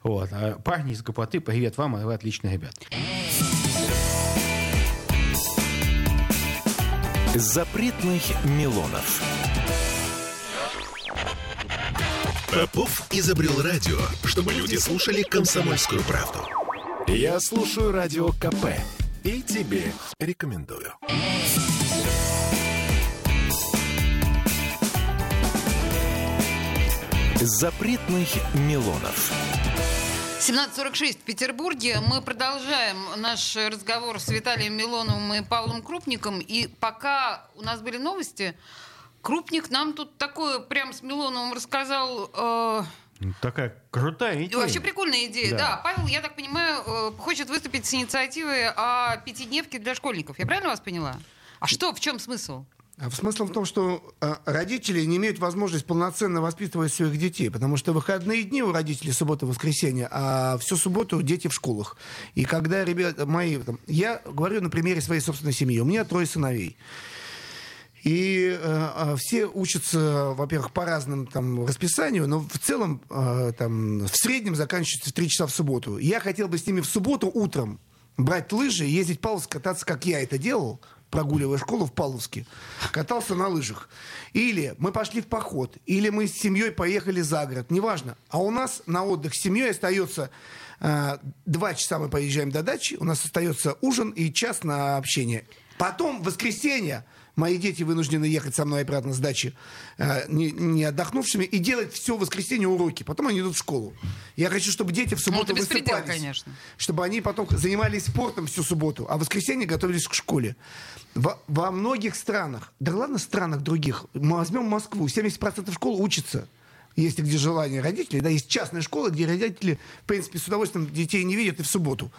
Speaker 3: Вот. А парни из Гопоты, привет вам, вы отличные ребята.
Speaker 1: Запретных Милонов. Попов изобрел радио, чтобы люди слушали комсомольскую правду. Я слушаю радио КП и тебе рекомендую. Запретных Милонов.
Speaker 2: 17.46 в Петербурге. Мы продолжаем наш разговор с Виталием Милоновым и Павлом Крупником. И пока у нас были новости, Крупник нам тут такое прям с Милоновым рассказал. э,
Speaker 3: Такая крутая идея.
Speaker 2: вообще прикольная идея. Да.
Speaker 3: Да.
Speaker 2: Павел, я так понимаю, э, хочет выступить с инициативой о пятидневке для школьников. Я правильно вас поняла? А что, в чем смысл?
Speaker 4: А Смысл в том, что э, родители не имеют возможности полноценно воспитывать своих детей, потому что выходные дни у родителей суббота, воскресенье, а всю субботу дети в школах. И когда ребята мои, там, я говорю на примере своей собственной семьи, у меня трое сыновей. И э, э, все учатся, во-первых, по разному там, расписанию, но в целом э, там, в среднем заканчивается в 3 часа в субботу. Я хотел бы с ними в субботу утром брать лыжи ездить Павловск кататься, как я это делал, прогуливая школу в Павловске. Катался на лыжах. Или мы пошли в поход, или мы с семьей поехали за город, неважно. А у нас на отдых с семьей остается э, два часа мы поезжаем до дачи, у нас остается ужин и час на общение. Потом в воскресенье мои дети вынуждены ехать со мной обратно с дачи, э, не, не отдохнувшими, и делать все в воскресенье уроки. Потом они идут в школу. Я хочу, чтобы дети в субботу
Speaker 2: Ну, это беспредел,
Speaker 4: высыпались.
Speaker 2: конечно.
Speaker 4: Чтобы они потом занимались спортом всю субботу, а в воскресенье готовились к школе. Во, во многих странах, да ладно странах других, мы возьмем Москву, 70% школ учатся если где желание родителей, да, есть частные школы, где родители, в принципе, с удовольствием детей не видят и в субботу.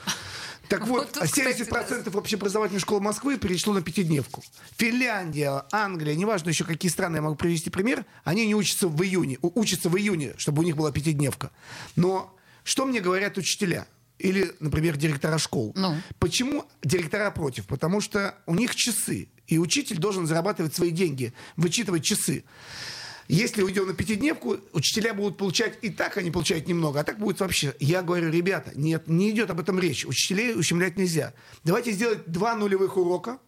Speaker 4: Так [LAUGHS]
Speaker 2: Вот
Speaker 4: вот,
Speaker 2: тут,
Speaker 4: а
Speaker 2: кстати,
Speaker 4: 70% общеобразовательной школы Москвы перешло на пятидневку. Финляндия, Англия, неважно еще какие страны я могу привести пример, они не учатся в июне, учатся в июне, чтобы у них была пятидневка. Но что мне говорят учителя? Или, например, директора школ.
Speaker 2: Ну?
Speaker 4: Почему директора против? Потому что у них часы, и учитель должен зарабатывать свои деньги, вычитывать часы. Если уйдем на пятидневку, учителя будут получать и так они получают немного, а так будет вообще. Я говорю, ребята, нет, не идет об этом речь. Учителей ущемлять нельзя. Давайте сделать два нулевых урока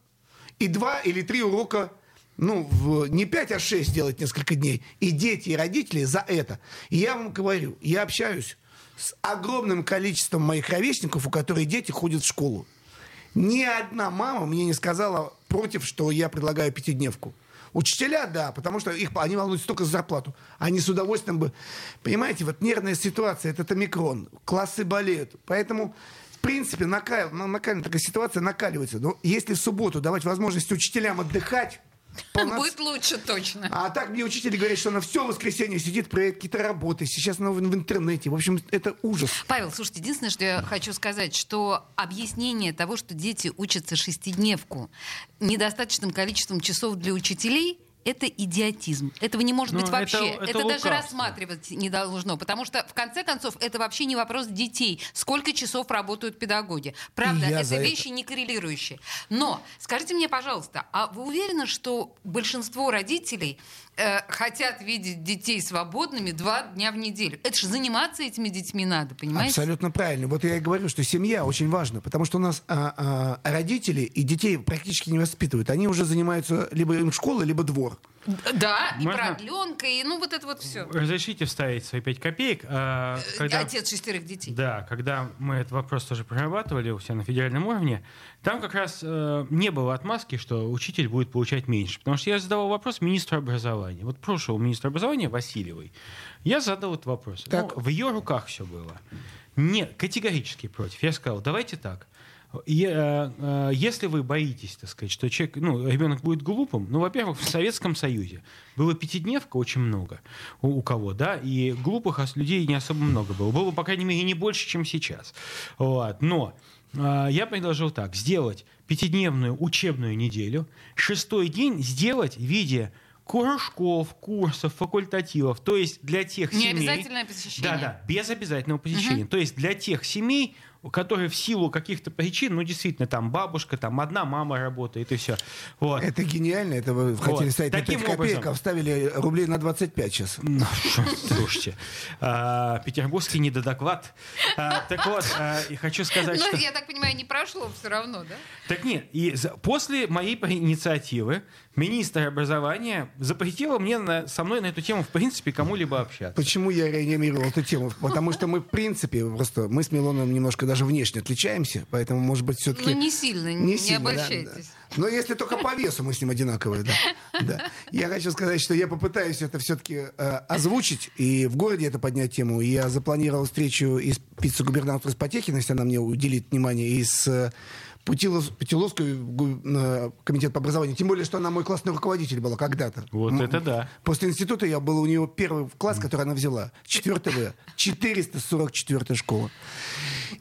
Speaker 4: и два или три урока ну, в, не 5, а 6 сделать несколько дней. И дети, и родители за это. И я вам говорю, я общаюсь с огромным количеством моих ровесников, у которых дети ходят в школу. Ни одна мама мне не сказала против, что я предлагаю пятидневку. Учителя, да, потому что их, они волнуются только за зарплату. Они с удовольствием бы... Понимаете, вот нервная ситуация, это омикрон, классы болеют. Поэтому, в принципе, накал, накал, такая ситуация накаливается. Но если в субботу давать возможность учителям отдыхать,
Speaker 2: Полноц... Будет лучше точно.
Speaker 4: А так мне учитель говорит, что она все воскресенье сидит, проверяет какие-то работы. Сейчас она в, в интернете. В общем, это ужас.
Speaker 2: Павел, слушайте, единственное, что я хочу сказать, что объяснение того, что дети учатся шестидневку недостаточным количеством часов для учителей, это идиотизм. Этого не может
Speaker 3: Ну,
Speaker 2: быть вообще.
Speaker 3: это- это
Speaker 2: даже
Speaker 3: лукавство.
Speaker 2: рассматривать не должно. Потому что, в конце концов, это вообще не вопрос детей. Сколько часов работают педагоги. Правда,
Speaker 4: я
Speaker 2: это
Speaker 4: за это.
Speaker 2: вещи не коррелирующие. Но скажите мне, пожалуйста, а вы уверены, что большинство родителей э, хотят видеть детей свободными два дня в неделю? Это же заниматься этими детьми надо, понимаете?
Speaker 4: Абсолютно правильно. Вот я и говорю, что семья очень важна, потому что у нас а, а, родители и детей практически не воспитывают. Они уже занимаются либо им школа, либо двор.
Speaker 2: Да, и
Speaker 3: Можно?
Speaker 2: продленка, и ну вот это вот все.
Speaker 3: Разрешите вставить свои пять копеек. А, когда-
Speaker 2: Отец шестерых детей.
Speaker 3: Да, когда мы этот вопрос тоже прорабатывали у себя на федеральном уровне, там как раз э, не было отмазки, что учитель будет получать меньше. Потому что я задавал вопрос министру образования. Вот прошлого министра образования Васильевой. Я задал этот вопрос.
Speaker 4: Так.
Speaker 3: Ну, в ее руках все было. Не, категорически против. Я сказал, давайте так. Я, э, если вы боитесь, так сказать, что человек, ну, ребенок будет глупым, ну, во-первых, в Советском Союзе было пятидневка очень много у, у кого, да, и глупых людей не особо много было. Было, по крайней мере, не больше, чем сейчас. Вот. Но э, я предложил так, сделать пятидневную учебную неделю, шестой день сделать в виде кружков, курсов, факультативов, то есть для тех
Speaker 2: Не
Speaker 3: семей...
Speaker 2: обязательное посещение.
Speaker 3: Да, да, без обязательного посещения. То есть для тех семей, у которых в силу каких-то причин, ну, действительно, там бабушка, там одна мама работает, и все. Вот.
Speaker 4: Это гениально. Это вы
Speaker 3: Вот.
Speaker 4: хотели ставить на
Speaker 3: Таким
Speaker 4: 5 копеек,
Speaker 3: образом.
Speaker 4: а вставили рублей на 25 сейчас.
Speaker 3: Ну, шо, слушайте, а, петербургский недодоклад. А, так вот, а, и хочу сказать,
Speaker 2: Ну,
Speaker 3: что...
Speaker 2: я так понимаю, не прошло все равно, да?
Speaker 3: Так нет, и за- после моей инициативы министр образования запретила мне на- со мной на эту тему, в принципе, кому-либо общаться.
Speaker 4: Почему я реанимировал эту тему? Потому что мы, в принципе, просто мы с Милоном немножко даже внешне отличаемся, поэтому, может быть, все-таки...
Speaker 2: Ну, не сильно, не, обольщайтесь.
Speaker 4: Но если только по весу мы с ним одинаковые, да. да. Я хочу сказать, что я попытаюсь это все-таки озвучить и в городе это поднять тему. Я запланировал встречу и с вице-губернатором Спотехиной, если она мне уделит внимание, и с э, Путилов- Путиловской гу- э, комитет по образованию. Тем более, что она мой классный руководитель была когда-то.
Speaker 3: Вот
Speaker 4: М-
Speaker 3: это да.
Speaker 4: После института я был у нее первый класс, который она взяла. Четвертый В. 444 школа.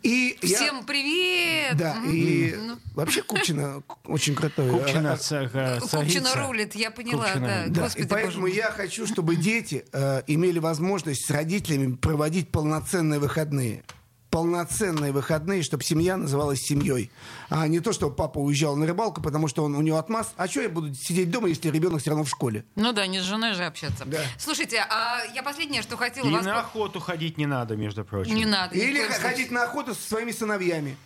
Speaker 4: И я-
Speaker 2: Всем привет!
Speaker 4: Да,
Speaker 2: Мгм.
Speaker 4: и
Speaker 2: Ну,
Speaker 4: вообще Купчина очень крутой.
Speaker 3: Купчина, э,
Speaker 2: Купчина рулит, я поняла,
Speaker 3: Купчина
Speaker 2: да.
Speaker 4: Да,
Speaker 2: Господи,
Speaker 4: и поэтому
Speaker 2: боже
Speaker 4: я хочу, чтобы дети э, имели возможность с родителями проводить полноценные выходные. Полноценные выходные, чтобы семья называлась семьей. А не то, что папа уезжал на рыбалку, потому что он, у него отмаз. А что я буду сидеть дома, если ребенок все равно в школе?
Speaker 2: Ну да, не с женой же общаться.
Speaker 4: Да.
Speaker 2: Слушайте, а я последнее, что хотела
Speaker 3: И
Speaker 2: вас...
Speaker 3: на охоту ходить не надо, между прочим.
Speaker 2: Не надо.
Speaker 4: Или ходить на охоту со своими сыновьями.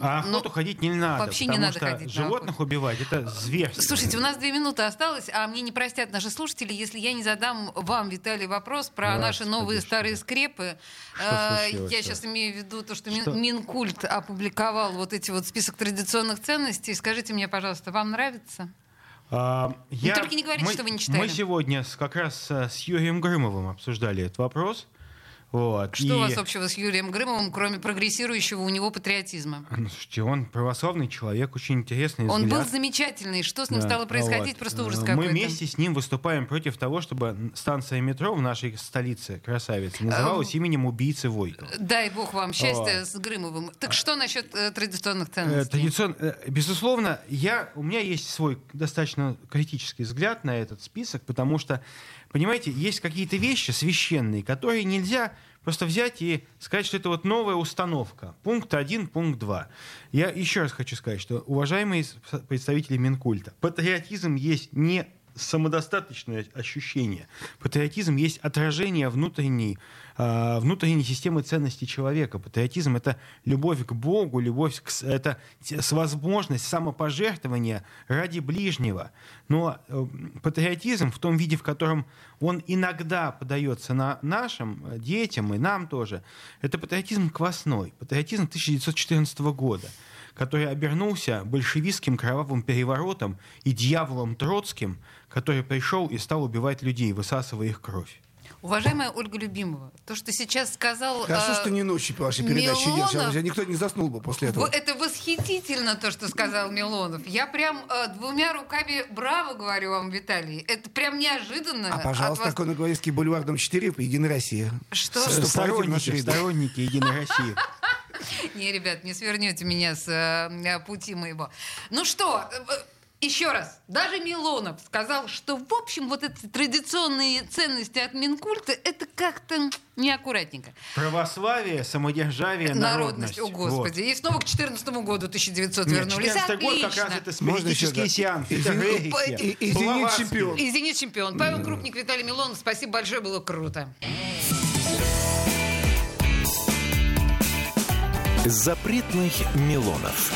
Speaker 3: А охоту ходить не надо.
Speaker 2: Ну, вообще не надо
Speaker 3: что
Speaker 2: ходить на
Speaker 3: животных
Speaker 2: охоту.
Speaker 3: убивать это зверство.
Speaker 2: Слушайте, у нас две минуты осталось, а мне не простят наши слушатели, если я не задам вам, Виталий, вопрос про
Speaker 3: Господи,
Speaker 2: наши новые
Speaker 3: что?
Speaker 2: старые скрепы.
Speaker 3: Что
Speaker 2: Э,
Speaker 3: случилось-то?
Speaker 2: Я сейчас имею в виду то, что,
Speaker 3: Что?
Speaker 2: Минкульт опубликовал вот эти вот список традиционных ценностей. Скажите мне, пожалуйста, вам нравится?
Speaker 3: А, я-
Speaker 2: только не говорите,
Speaker 3: мы,
Speaker 2: что вы не читали.
Speaker 3: Мы сегодня как раз э, с Юрием Грымовым обсуждали этот вопрос. Вот,
Speaker 2: Что
Speaker 3: и-
Speaker 2: у вас общего с Юрием Грымовым, кроме прогрессирующего у него патриотизма?
Speaker 3: Ну, слушайте, он православный человек, очень интересный
Speaker 2: Он был
Speaker 3: взгляд.
Speaker 2: замечательный. Что с ним
Speaker 3: Да,
Speaker 2: стало происходить?
Speaker 3: вот.
Speaker 2: Просто ужас
Speaker 3: Э,
Speaker 2: какой-то.
Speaker 3: Мы вместе с ним выступаем против того, чтобы станция метро в нашей столице, красавице, называлась именем убийцы Войкова.
Speaker 2: Дай бог вам счастья
Speaker 3: Вот.
Speaker 2: с Грымовым. Так что насчет э, традиционных
Speaker 3: Э,
Speaker 2: ценностей?
Speaker 3: традицион- э, Безусловно, я, у меня есть свой достаточно критический взгляд на этот список, потому что, понимаете, есть какие-то вещи священные, которые нельзя просто взять и сказать, что это вот новая установка. Пункт один, пункт два. Я еще раз хочу сказать, что, уважаемые представители Минкульта, патриотизм есть не самодостаточное ощущение. Патриотизм есть отражение внутренней, внутренней системы ценностей человека. Патриотизм — это любовь к Богу, любовь к... Это с возможность самопожертвования ради ближнего. Но э, патриотизм в том виде, в котором он иногда подается на нашим детям и нам тоже, это патриотизм квасной. Патриотизм 1914 года который обернулся большевистским кровавым переворотом и дьяволом Троцким, который пришел и стал убивать людей, высасывая их кровь.
Speaker 2: Уважаемая Ольга Любимова, то, что сейчас сказал...
Speaker 4: Хорошо,
Speaker 2: э,
Speaker 4: что не ночью по вашей передаче
Speaker 2: Милонов,
Speaker 4: идет. Никто не заснул бы после этого.
Speaker 2: Это восхитительно, то, что сказал Милонов. Я прям э, двумя руками браво говорю вам, Виталий. Это прям неожиданно.
Speaker 4: А, пожалуйста,
Speaker 2: вас-
Speaker 4: Коногварийский бульвар, дом 4, Единая Россия.
Speaker 2: Что?
Speaker 3: Сторонники, сторонники Единой России. [LAUGHS]
Speaker 2: Не, ребят, не свернете меня с э, пути моего. Ну что, еще раз, даже Милонов сказал, что, в общем, вот эти традиционные ценности от Минкульта, это как-то неаккуратненько.
Speaker 3: Православие, самодержавие, народность.
Speaker 2: Народность, о господи. И снова к 14 году 1900 вернулись.
Speaker 3: 14 год как раз это спиритические
Speaker 4: да?
Speaker 3: рейхи,
Speaker 4: и-
Speaker 3: Блаватские.
Speaker 4: чемпион.
Speaker 2: И «Зенит» чемпион. Павел Крупник, Виталий Милонов. Спасибо большое, было круто.
Speaker 1: Запретных Милонов.